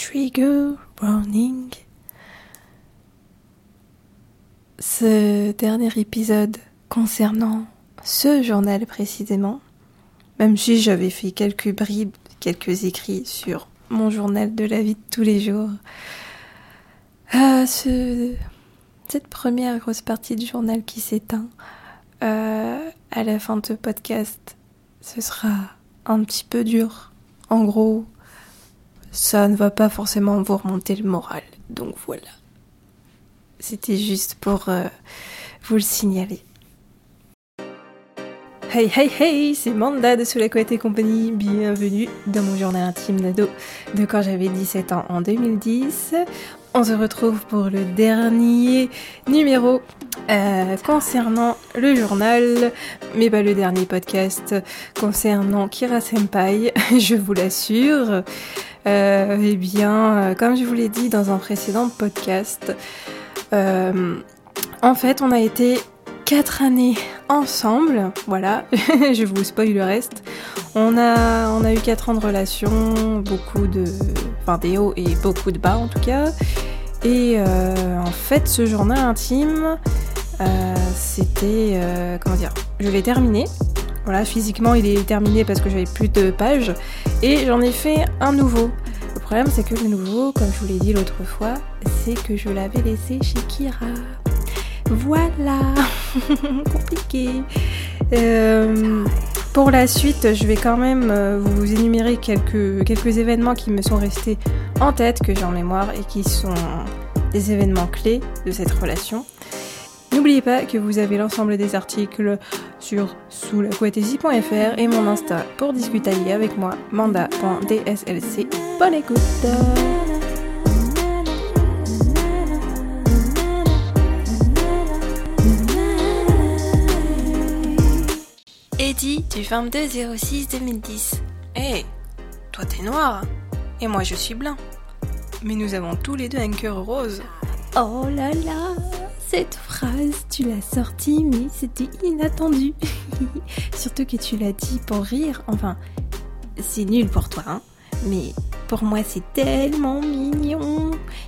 Trigger warning. Ce dernier épisode concernant ce journal précisément, même si j'avais fait quelques bribes, quelques écrits sur mon journal de la vie de tous les jours, euh, ce, cette première grosse partie du journal qui s'éteint euh, à la fin de ce podcast, ce sera un petit peu dur. En gros, ça ne va pas forcément vous remonter le moral. Donc voilà. C'était juste pour euh, vous le signaler. Hey hey hey, c'est Manda de Sous la et compagnie. Bienvenue dans mon journal intime d'ado de quand j'avais 17 ans en 2010. On se retrouve pour le dernier numéro euh, concernant le journal, mais pas le dernier podcast concernant Kira Senpai, je vous l'assure. Euh, eh bien, euh, comme je vous l'ai dit dans un précédent podcast, en fait, on a été quatre années ensemble. Voilà, je vous spoil le reste. On a, on a eu quatre ans de relation, beaucoup de, enfin des hauts et beaucoup de bas en tout cas. Et euh, en fait, ce journal intime, euh, c'était, euh, comment dire, je l'ai terminé. Voilà, physiquement, il est terminé parce que j'avais plus de pages. Et j'en ai fait un nouveau. Le problème, c'est que le nouveau, comme je vous l'ai dit l'autre fois, c'est que je l'avais laissé chez Kira. Voilà, compliqué. Pour la suite, je vais quand même euh, vous énumérer quelques, quelques événements qui me sont restés en tête, que j'ai en mémoire et qui sont des événements clés de cette relation. N'oubliez pas que vous avez l'ensemble des articles sur soulacouettaisie.fr et mon Insta pour discuter avec moi, manda.dslc. Bonne écoute Du 22-06-2010. Hé, toi t'es noir et moi je suis blanc. Mais nous avons tous les deux un cœur rose. Oh là là, cette phrase, tu l'as sortie, mais c'était inattendu. Surtout que tu l'as dit pour rire. Enfin, c'est nul pour toi, hein. Mais pour moi, c'est tellement mignon.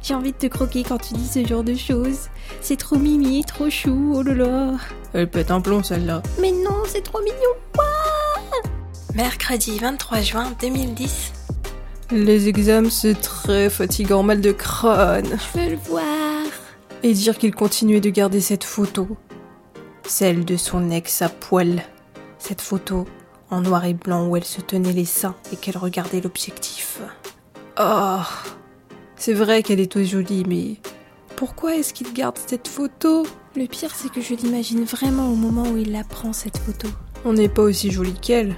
J'ai envie de te croquer quand tu dis ce genre de choses. C'est trop mimi, trop chou, oh là là. Elle pète un plomb, celle-là. Mais non, c'est trop mignon. Ouah Mercredi 23 juin 2010. Les examens, c'est très fatigant, mal de crâne. Je veux le voir. Et dire qu'il continuait de garder cette photo. Celle de son ex à poil. Cette photo en noir et blanc où elle se tenait les seins et qu'elle regardait l'objectif. Oh, c'est vrai qu'elle est toute jolie, mais pourquoi est-ce qu'il garde cette photo? Le pire, c'est que je l'imagine vraiment au moment où il la prend, cette photo. On n'est pas aussi jolie qu'elle,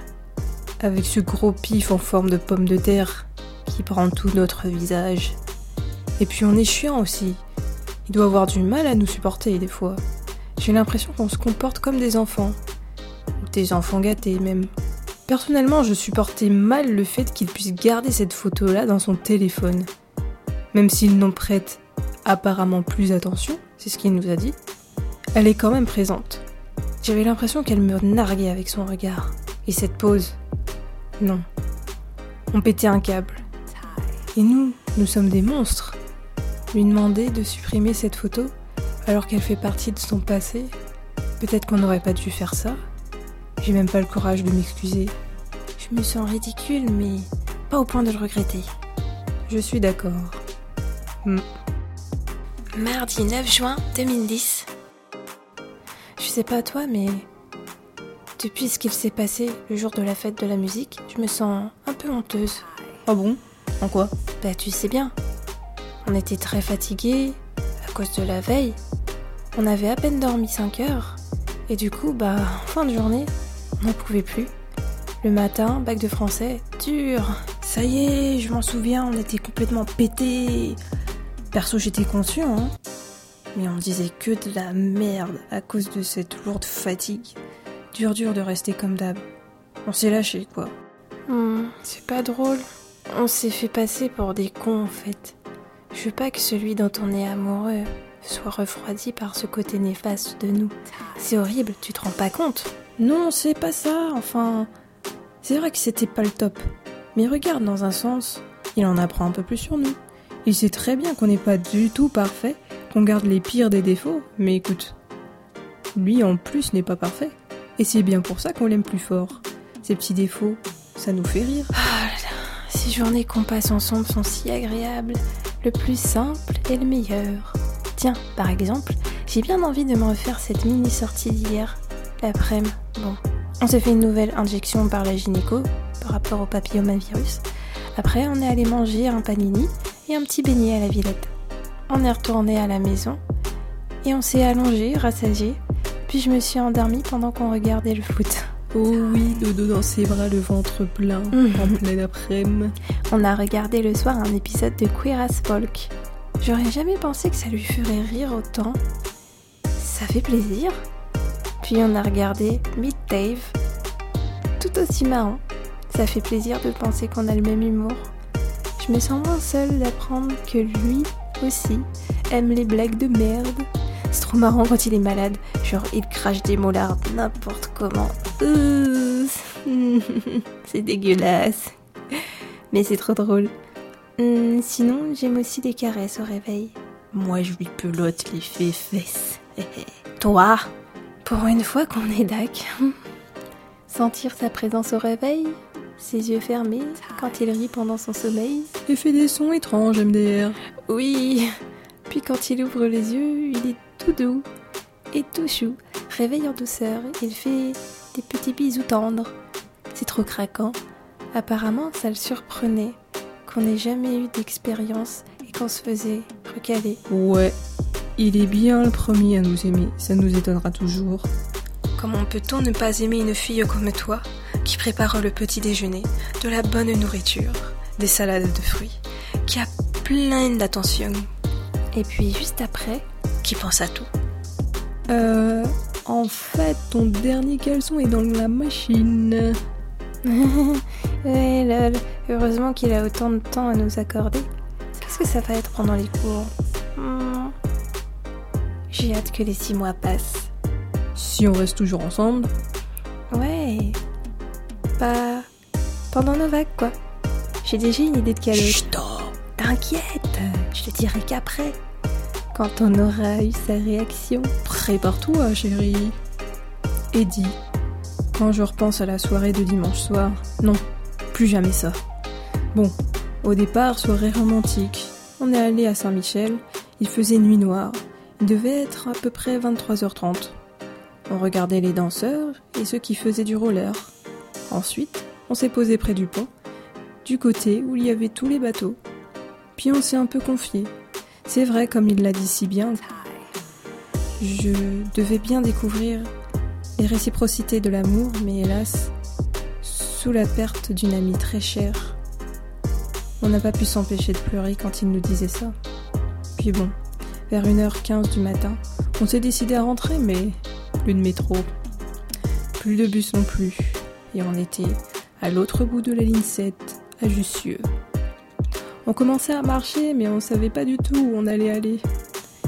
avec ce gros pif en forme de pomme de terre qui prend tout notre visage. Et puis on est chiant aussi. Il doit avoir du mal à nous supporter des fois. J'ai l'impression qu'on se comporte comme des enfants. Des enfants gâtés même. Personnellement, je supportais mal le fait qu'il puisse garder cette photo-là dans son téléphone. Même s'il n'en prête apparemment plus attention, c'est ce qu'il nous a dit, elle est quand même présente. J'avais l'impression qu'elle me narguait avec son regard. Et cette pose, non. On pétait un câble. Et nous, nous sommes des monstres. Lui demander de supprimer cette photo alors qu'elle fait partie de son passé, peut-être qu'on n'aurait pas dû faire ça. J'ai même pas le courage de m'excuser. Je me sens ridicule, mais pas au point de le regretter. Je suis d'accord. Hmm. Mardi 9 juin 2010. Je sais pas toi, mais depuis ce qu'il s'est passé le jour de la fête de la musique, je me sens un peu honteuse. Ah bon? En quoi? Bah tu sais bien. On était très fatigués à cause de la veille. On avait à peine dormi 5 heures. Et du coup, bah, fin de journée, on n'en pouvait plus. Le matin, bac de français, dur. Ça y est, je m'en souviens, on était complètement pété. Perso, j'étais conscient, hein. Mais on disait que de la merde à cause de cette lourde fatigue. Dur, dur de rester comme d'hab. On s'est lâché, quoi. Hmm, c'est pas drôle. On s'est fait passer pour des cons, en fait. Je veux pas que celui dont on est amoureux soit refroidi par ce côté néfaste de nous. C'est horrible, tu te rends pas compte? Non, c'est pas ça, enfin. C'est vrai que c'était pas le top. Mais regarde, dans un sens, il en apprend un peu plus sur nous. Il sait très bien qu'on n'est pas du tout parfait, qu'on garde les pires des défauts, mais écoute, lui en plus n'est pas parfait. Et c'est bien pour ça qu'on l'aime plus fort. Ses petits défauts, ça nous fait rire. Ah là là, ces journées qu'on passe ensemble sont si agréables. Le plus simple est le meilleur. Tiens, par exemple, j'ai bien envie de me refaire cette mini sortie d'hier, l'après-midi. Bon, on s'est fait une nouvelle injection par la gynéco par rapport au papillomavirus. Après, on est allé manger un panini et un petit beignet à la Villette. On est retourné à la maison et on s'est allongé, rassasié. Puis je me suis endormie pendant qu'on regardait le foot. Oh oui, dodo dans ses bras, le ventre plein, mhm. en plein après-midi. On a regardé le soir un épisode de Queer as Folk. J'aurais jamais pensé que ça lui ferait rire autant. Ça fait plaisir. Puis on a regardé Meet Dave. Tout aussi marrant. Ça fait plaisir de penser qu'on a le même humour. Je me sens moins seule d'apprendre que lui aussi aime les blagues de merde. C'est trop marrant quand il est malade. Genre, il crache des mollards n'importe comment. c'est dégueulasse. Mais c'est trop drôle. Hum, sinon, j'aime aussi des caresses au réveil. Moi, je lui pelote les fesses. Toi, pour une fois qu'on est dac. Sentir sa présence au réveil, ses yeux fermés quand il rit pendant son sommeil. Et fait des sons étranges, MDR. Oui. Puis quand il ouvre les yeux, il est tout doux et tout chou. Réveille en douceur, il fait des petits bisous tendres. C'est trop craquant. Apparemment, ça le surprenait qu'on n'ait jamais eu d'expérience et qu'on se faisait recaler. Ouais, il est bien le premier à nous aimer, ça nous étonnera toujours. Comment peut-on ne pas aimer une fille comme toi, qui prépare le petit déjeuner, de la bonne nourriture, des salades de fruits, qui a plein d'attention, et puis juste après, qui pense à tout? Euh. En fait, ton dernier caleçon est dans la machine. ouais, lol. Heureusement qu'il a autant de temps à nous accorder. Qu'est-ce que ça va être pendant les cours? Hmm. J'ai hâte que les six mois passent. Si on reste toujours ensemble Ouais. Pas pendant nos vagues, quoi. J'ai déjà une idée de. Chut, T'inquiète, je te dirai qu'après. Quand on aura eu sa réaction. Prépare-toi, chérie. Eddie, quand je repense à la soirée de dimanche soir, non, plus jamais ça. Bon, au départ, soirée romantique. On est allé à Saint-Michel, il faisait nuit noire. Il devait être à peu près 23h30. On regardait les danseurs et ceux qui faisaient du roller. Ensuite, on s'est posé près du pont, du côté où il y avait tous les bateaux. Puis on s'est un peu confié. C'est vrai, comme il l'a dit si bien, je devais bien découvrir les réciprocités de l'amour, mais hélas, sous la perte d'une amie très chère, on n'a pas pu s'empêcher de pleurer quand il nous disait ça. Puis bon, vers 1h15 du matin, on s'est décidé à rentrer, mais plus de métro, plus de bus non plus, et on était à l'autre bout de la ligne 7, à Jussieu. On commençait à marcher, mais on savait pas du tout où on allait aller.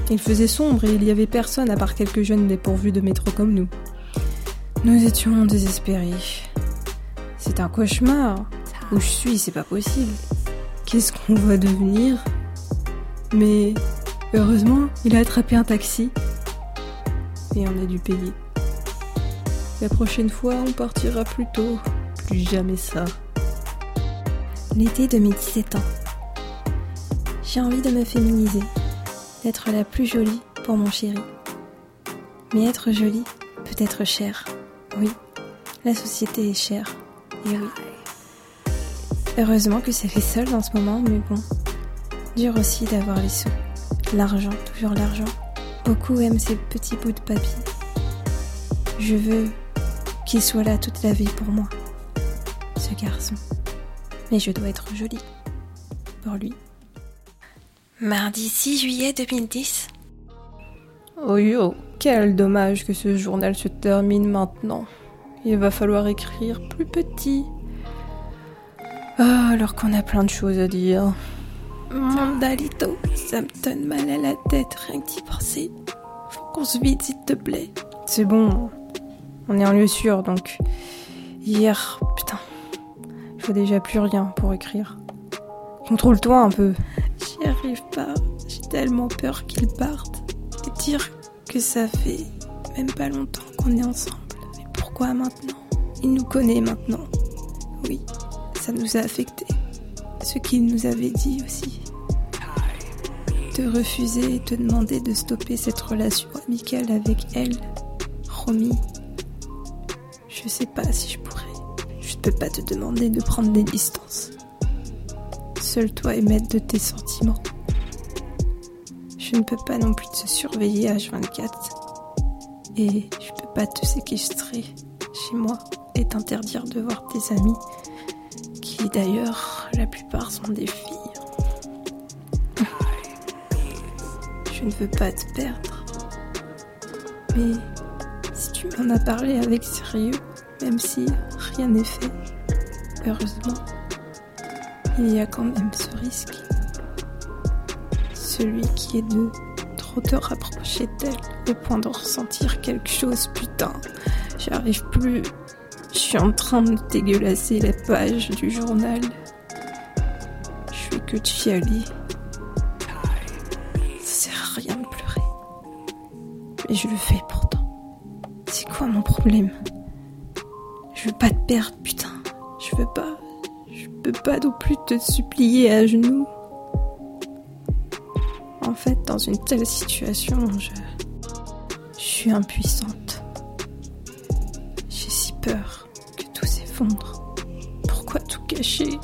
Il faisait sombre et il y avait personne à part quelques jeunes dépourvus de métro comme nous. Nous étions désespérés. C'est un cauchemar. Où je suis, c'est pas possible. Qu'est-ce qu'on va devenir? Mais heureusement, il a attrapé un taxi. Et on a dû payer. La prochaine fois, on partira plus tôt. Plus jamais ça. L'été de mes 17 ans. J'ai envie de me féminiser, d'être la plus jolie pour mon chéri. Mais être jolie peut être cher. Oui, la société est chère. Et oui. Heureusement que ça fait seul en ce moment, mais bon. Dur aussi d'avoir les sous. L'argent, toujours l'argent. Beaucoup aiment ces petits bouts de papier. Je veux qu'il soit là toute la vie pour moi. Ce garçon. Mais je dois être jolie. Pour lui. Mardi 6 juillet 2010. Oh yo, quel dommage que ce journal se termine maintenant. Il va falloir écrire plus petit. Ah, alors qu'on a plein de choses à dire. Mandalito, ça me donne mal à la tête rien que d'y penser. Faut qu'on se vide s'il te plaît. C'est bon, on est en lieu sûr donc. Hier, putain, il faut déjà plus rien pour écrire. Contrôle-toi un peu. J'y arrive pas. J'ai tellement peur qu'il parte. Et dire que ça fait même pas longtemps qu'on est ensemble. Mais pourquoi maintenant? Il nous connaît maintenant. Oui, ça nous a affecté. Ce qu'il nous avait dit aussi. De refuser et te demander de stopper cette relation amicale avec elle, Romy. Je sais pas si je pourrais. Je ne peux pas te demander de prendre des distances. Seul toi est maître de tes sentiments. Je ne peux pas non plus te surveiller H24. Et je peux pas te séquestrer chez moi et t'interdire de voir tes amis, qui d'ailleurs, la plupart sont des filles. Je ne veux pas te perdre. Mais si tu m'en as parlé avec sérieux, même si rien n'est fait, heureusement, il y a quand même ce risque. Celui qui est de trop te rapprocher d'elle au point de ressentir quelque chose, putain. J'arrive plus. Je suis en train de dégueulasser la page du journal. Je fais que de chialer. Ça sert à rien de pleurer. Mais je le fais pourtant. C'est quoi mon problème? Je veux pas te perdre, putain. Je veux pas. Je peux pas non plus te supplier à genoux. En fait, dans une telle situation, je, je suis impuissante. J'ai si peur Pourquoi tout cacher?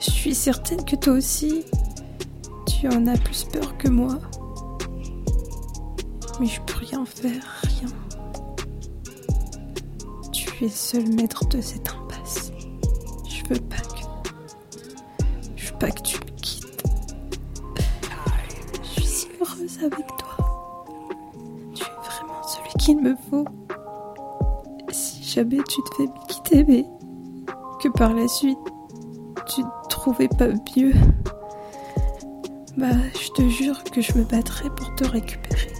Je suis certaine que toi aussi, tu en as plus peur que moi. Mais je peux rien faire, rien. Tu es seul maître de cette impasse. Je veux pas que. Je veux pas que tu me quittes. Je suis si heureuse avec toi. Tu es vraiment celui qu'il me faut. Jamais tu te fais quitter, mais que par la suite tu ne trouvais pas mieux, bah je te jure que je me battrai pour te récupérer.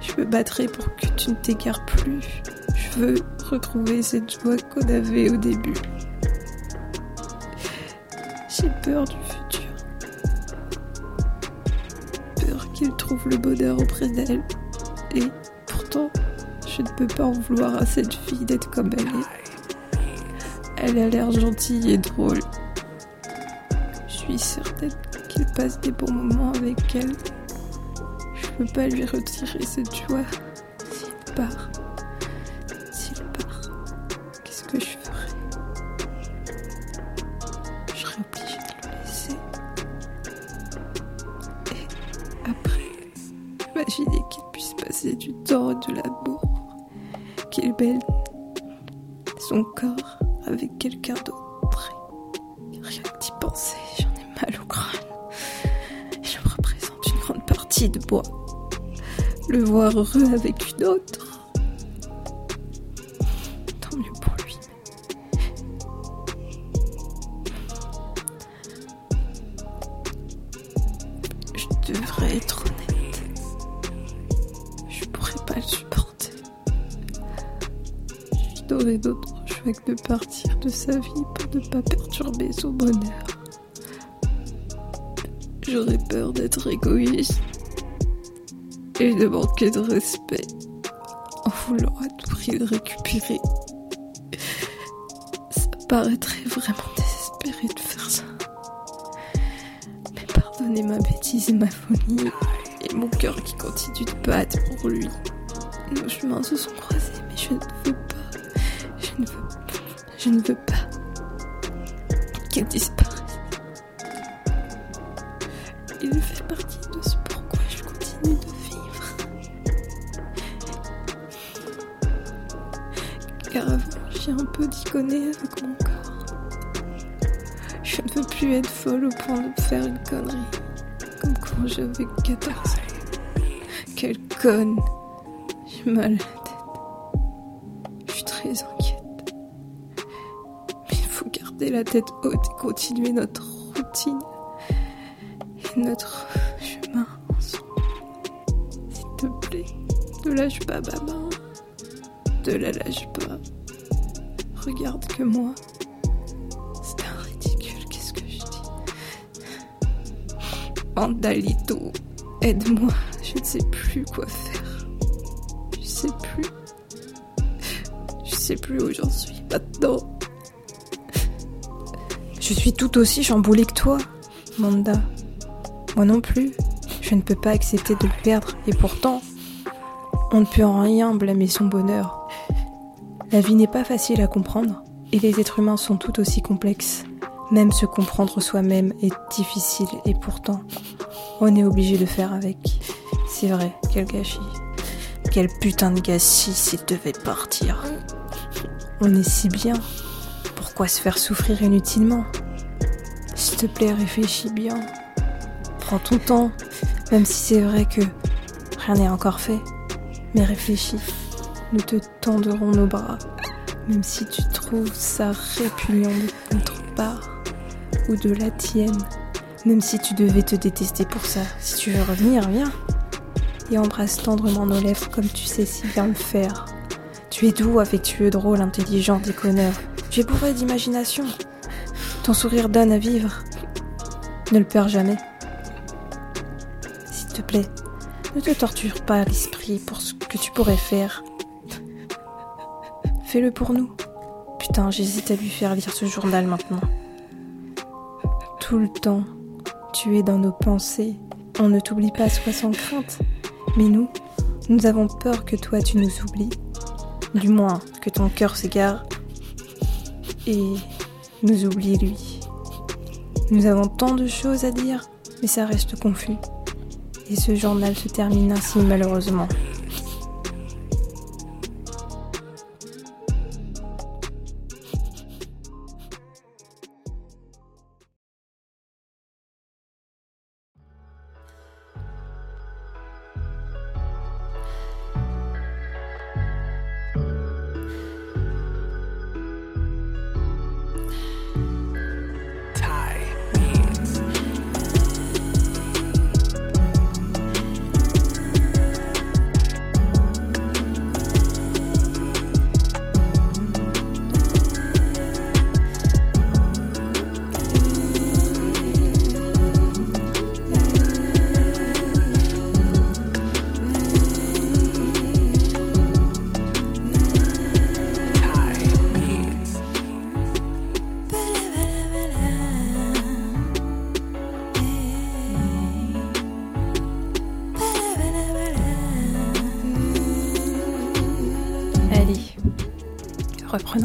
Je me battrai pour que tu ne t'égares plus. Je veux retrouver cette joie qu'on avait au début. J'ai peur du futur. Peur qu'il trouve le bonheur auprès d'elle. Et je ne peux pas en vouloir à cette fille d'être comme elle est. Elle a l'air gentille et drôle. Je suis certaine qu'il passe des bons moments avec elle. Je peux pas lui retirer cette joie s'il part. S'il part, qu'est-ce que je ferais Je serais obligée de le laisser. Et après, imaginez qu'il puisse passer du temps de l'amour, corps avec quelqu'un d'autre. Rien que d'y penser, j'en ai mal au crâne. Je représente une grande partie de moi. Le voir heureux avec une autre. Tant mieux pour lui. Je devrais être honnête. Je pourrais pas le supporter. Je n'aurais d'autre de partir de sa vie pour ne pas perturber son bonheur. J'aurais peur d'être égoïste et de manquer de respect en voulant à tout prix le récupérer. Ça paraîtrait vraiment désespéré de faire ça. Mais pardonnez ma bêtise et ma folie et mon cœur qui continue de battre pour lui. Nos chemins se sont croisés, mais je ne veux Je ne veux pas qu'elle disparaisse. Il fait partie de ce pourquoi je continue de vivre. Car avant, j'ai un peu déconné avec mon corps. Je ne veux plus être folle au point de faire une connerie. Comme quand j'avais 14 ans. Quelle conne. J'ai mal à la tête haute et continuer notre routine. Et notre chemin ensemble. S'il te plaît, ne lâche pas ma main. Ne la lâche pas. Regarde que moi. C'est un ridicule, qu'est-ce que je dis? Mandalito, aide-moi, je ne sais plus quoi faire. Je sais plus. Je sais plus où j'en suis maintenant. Je suis tout aussi chamboulée que toi, Manda. Moi non plus. Je ne peux pas accepter de le perdre, et pourtant, on ne peut en rien blâmer son bonheur. La vie n'est pas facile à comprendre, et les êtres humains sont tout aussi complexes. Même se comprendre soi-même est difficile, et pourtant, on est obligé de faire avec. C'est vrai, quel gâchis. Quel putain de gâchis s'il devait partir. On est si bien. Pourquoi se faire souffrir inutilement? S'il te plaît, réfléchis bien. Prends ton temps, même si c'est vrai que rien n'est encore fait. Mais réfléchis, nous te tendrons nos bras, même si tu trouves ça répugnant de notre part ou de la tienne. Même si tu devais te détester pour ça, si tu veux revenir, viens. Et embrasse tendrement nos lèvres comme tu sais si bien le faire. Tu es doux, affectueux, drôle, intelligent, déconneur. Tu es bourré d'imagination. Ton sourire donne à vivre. Ne le perds jamais. S'il te plaît, ne te torture pas l'esprit pour ce que tu pourrais faire. Fais-le pour nous. Putain, j'hésite à lui faire lire ce journal maintenant. Tout le temps, tu es dans nos pensées. On ne t'oublie pas, sois sans crainte. Mais nous, nous avons peur que toi tu nous oublies. Du moins, que ton cœur s'égare et nous oublie lui. Nous avons tant de choses à dire, mais ça reste confus. Et ce journal se termine ainsi malheureusement.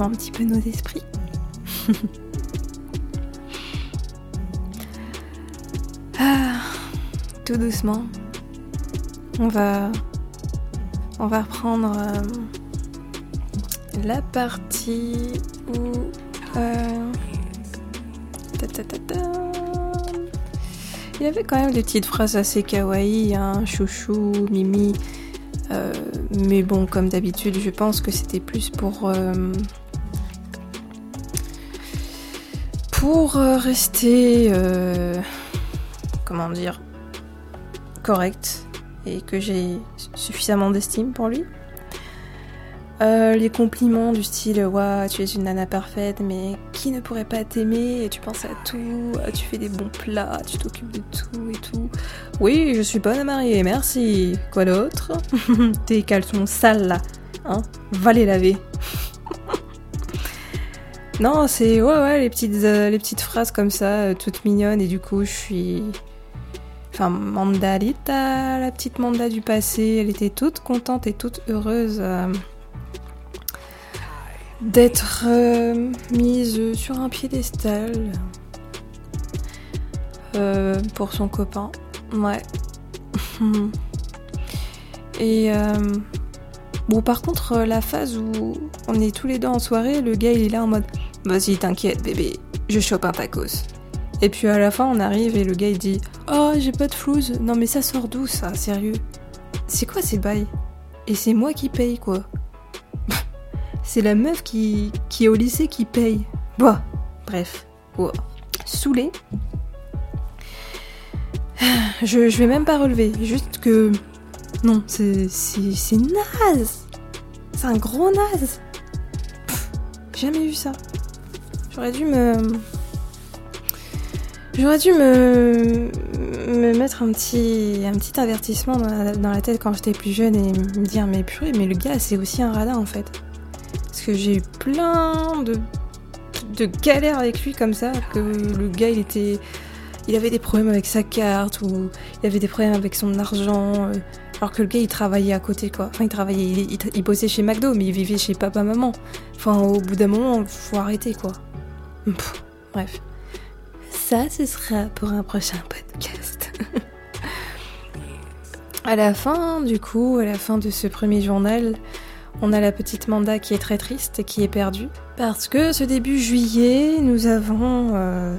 Un petit peu nos esprits. ah, tout doucement, on va, on va reprendre euh, la partie où euh, il y avait quand même des petites phrases assez kawaii, hein, chouchou, mimi. Euh, mais bon, comme d'habitude, je pense que c'était plus pour. Pour euh, rester. comment dire Correct. Et que j'ai suffisamment d'estime pour lui. Euh, les compliments du style Waouh, tu es une nana parfaite, mais qui ne pourrait pas t'aimer? Tu penses à tout, tu fais des bons plats, tu t'occupes de tout et tout. Oui, je suis bonne à marier, merci. Quoi d'autre? Tes caleçons sales là, hein? Va les laver. Non, c'est ouais, ouais, les petites, euh, les petites phrases comme ça, euh, toutes mignonnes, et du coup, je suis. Enfin, Mandalita, la petite Manda du passé, elle était toute contente et toute heureuse d'être euh, mise sur un piédestal pour son copain. Ouais. Et bon, par contre, la phase où on est tous les deux en soirée, le gars il est là en mode Vas-y, t'inquiète, bébé, je chope un tacos. Et puis à la fin, on arrive et le gars il dit Oh, j'ai pas de flouze. Non, mais ça sort d'où ça, sérieux? C'est quoi ces bails? Et c'est moi qui paye quoi c'est la meuf qui, qui est au lycée qui paye. Bah, bref. Oh. Saoulé. Je, je vais même pas relever. Juste que. Non, c'est. C'est naze C'est un gros naze Jamais vu ça. J'aurais dû me. J'aurais dû me. me mettre un petit, un petit avertissement dans la, tête quand j'étais plus jeune et me dire mais purée, mais le gars c'est aussi un radin en fait. Parce que j'ai eu plein de, de galères avec lui comme ça, que le gars il était. Il avait des problèmes avec sa carte ou il avait des problèmes avec son argent. Euh, alors que le gars il travaillait à côté quoi. Enfin il travaillait, il, bossait chez McDo mais il vivait chez papa maman. Enfin au bout d'un moment faut arrêter quoi. Bref. Ça ce sera pour un prochain podcast. à la fin du coup, à la fin de ce premier journal, on a la petite Manda qui est très triste et qui est perdue. Parce que ce début juillet, nous avons euh,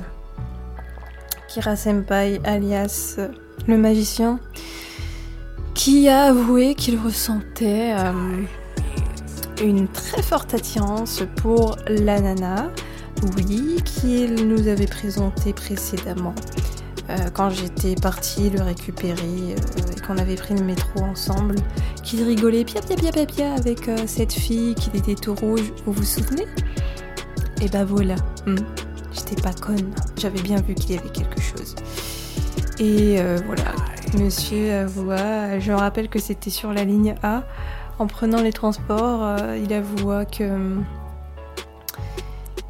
Kira Senpai alias le magicien qui a avoué qu'il ressentait euh, une très forte attirance pour la nana, oui, qu'il nous avait présenté précédemment. Euh, quand j'étais partie le récupérer euh, et qu'on avait pris le métro ensemble, qu'il rigolait pia pia pia pia avec cette fille, qu'il était tout rouge, vous vous souvenez? Et bah voilà, hmm. j'étais pas conne, j'avais bien vu qu'il y avait quelque chose. Et voilà, Monsieur avoua, je rappelle que c'était sur la ligne A. En prenant les transports, euh, il avoua que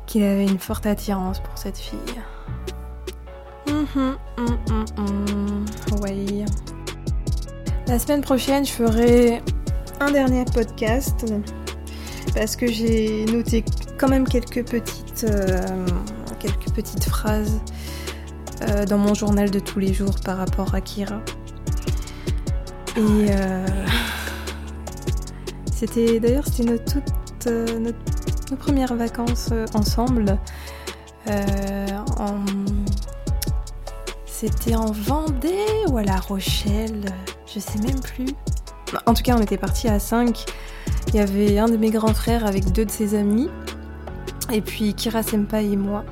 qu'il avait une forte attirance pour cette fille. Hum, hum, hum. La semaine prochaine, je ferai un dernier podcast parce que j'ai noté quand même quelques petites, euh, quelques petites phrases euh, dans mon journal de tous les jours par rapport à Kira. Et euh, c'était d'ailleurs c'était notre, toute, notre, nos premières vacances ensemble. C'était en Vendée ou à La Rochelle, je sais même plus. En tout cas, on était partis à 5. Il y avait un de mes grands frères avec deux de ses amis. Et puis Kira Senpai et moi.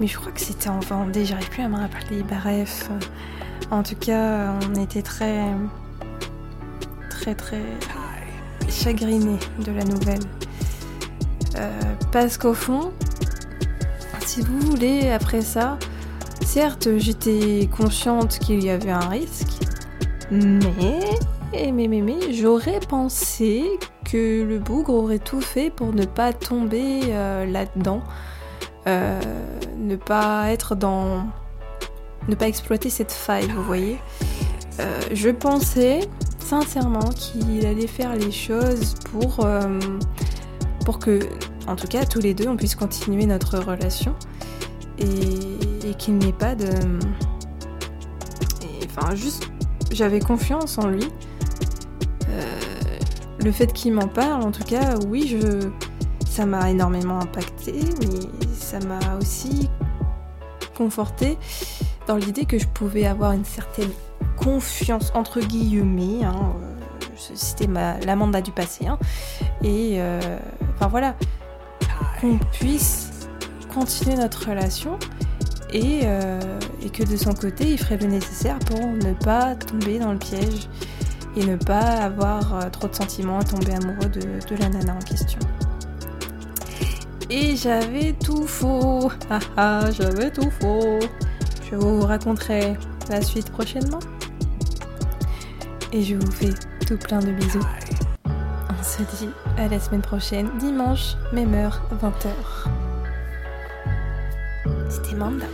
Mais je crois que c'était en Vendée, j'arrive plus à me rappeler. Bref, en tout cas, on était très, très, très chagrinés de la nouvelle. Euh, parce qu'au fond, si vous voulez, après ça, certes, j'étais consciente qu'il y avait un risque, mais, mais, mais, j'aurais pensé que le bougre aurait tout fait pour ne pas tomber euh, là-dedans. Euh, ne pas être dans. ne pas exploiter cette faille, vous voyez. Je pensais sincèrement qu'il allait faire les choses pour, pour que, en tout cas, tous les deux, on puisse continuer notre relation et, qu'il n'y ait pas de. enfin, juste, j'avais confiance en lui. le fait qu'il m'en parle, en tout cas, oui, je ça m'a énormément impacté, mais ça m'a aussi conforté dans l'idée que je pouvais avoir une certaine confiance, entre guillemets. Hein, euh, C'était l'amanda du passé. Hein, et euh, enfin voilà, qu'on puisse continuer notre relation et, euh, et, que de son côté, il ferait le nécessaire pour ne pas tomber dans le piège et ne pas avoir trop de sentiments à tomber amoureux de, de la nana en question. Et j'avais tout faux. Ah ah, j'avais tout faux. Je vous raconterai la suite prochainement. Et je vous fais plein de bisous. On se dit à la semaine prochaine, dimanche, même heure, 20h. C'était Manda.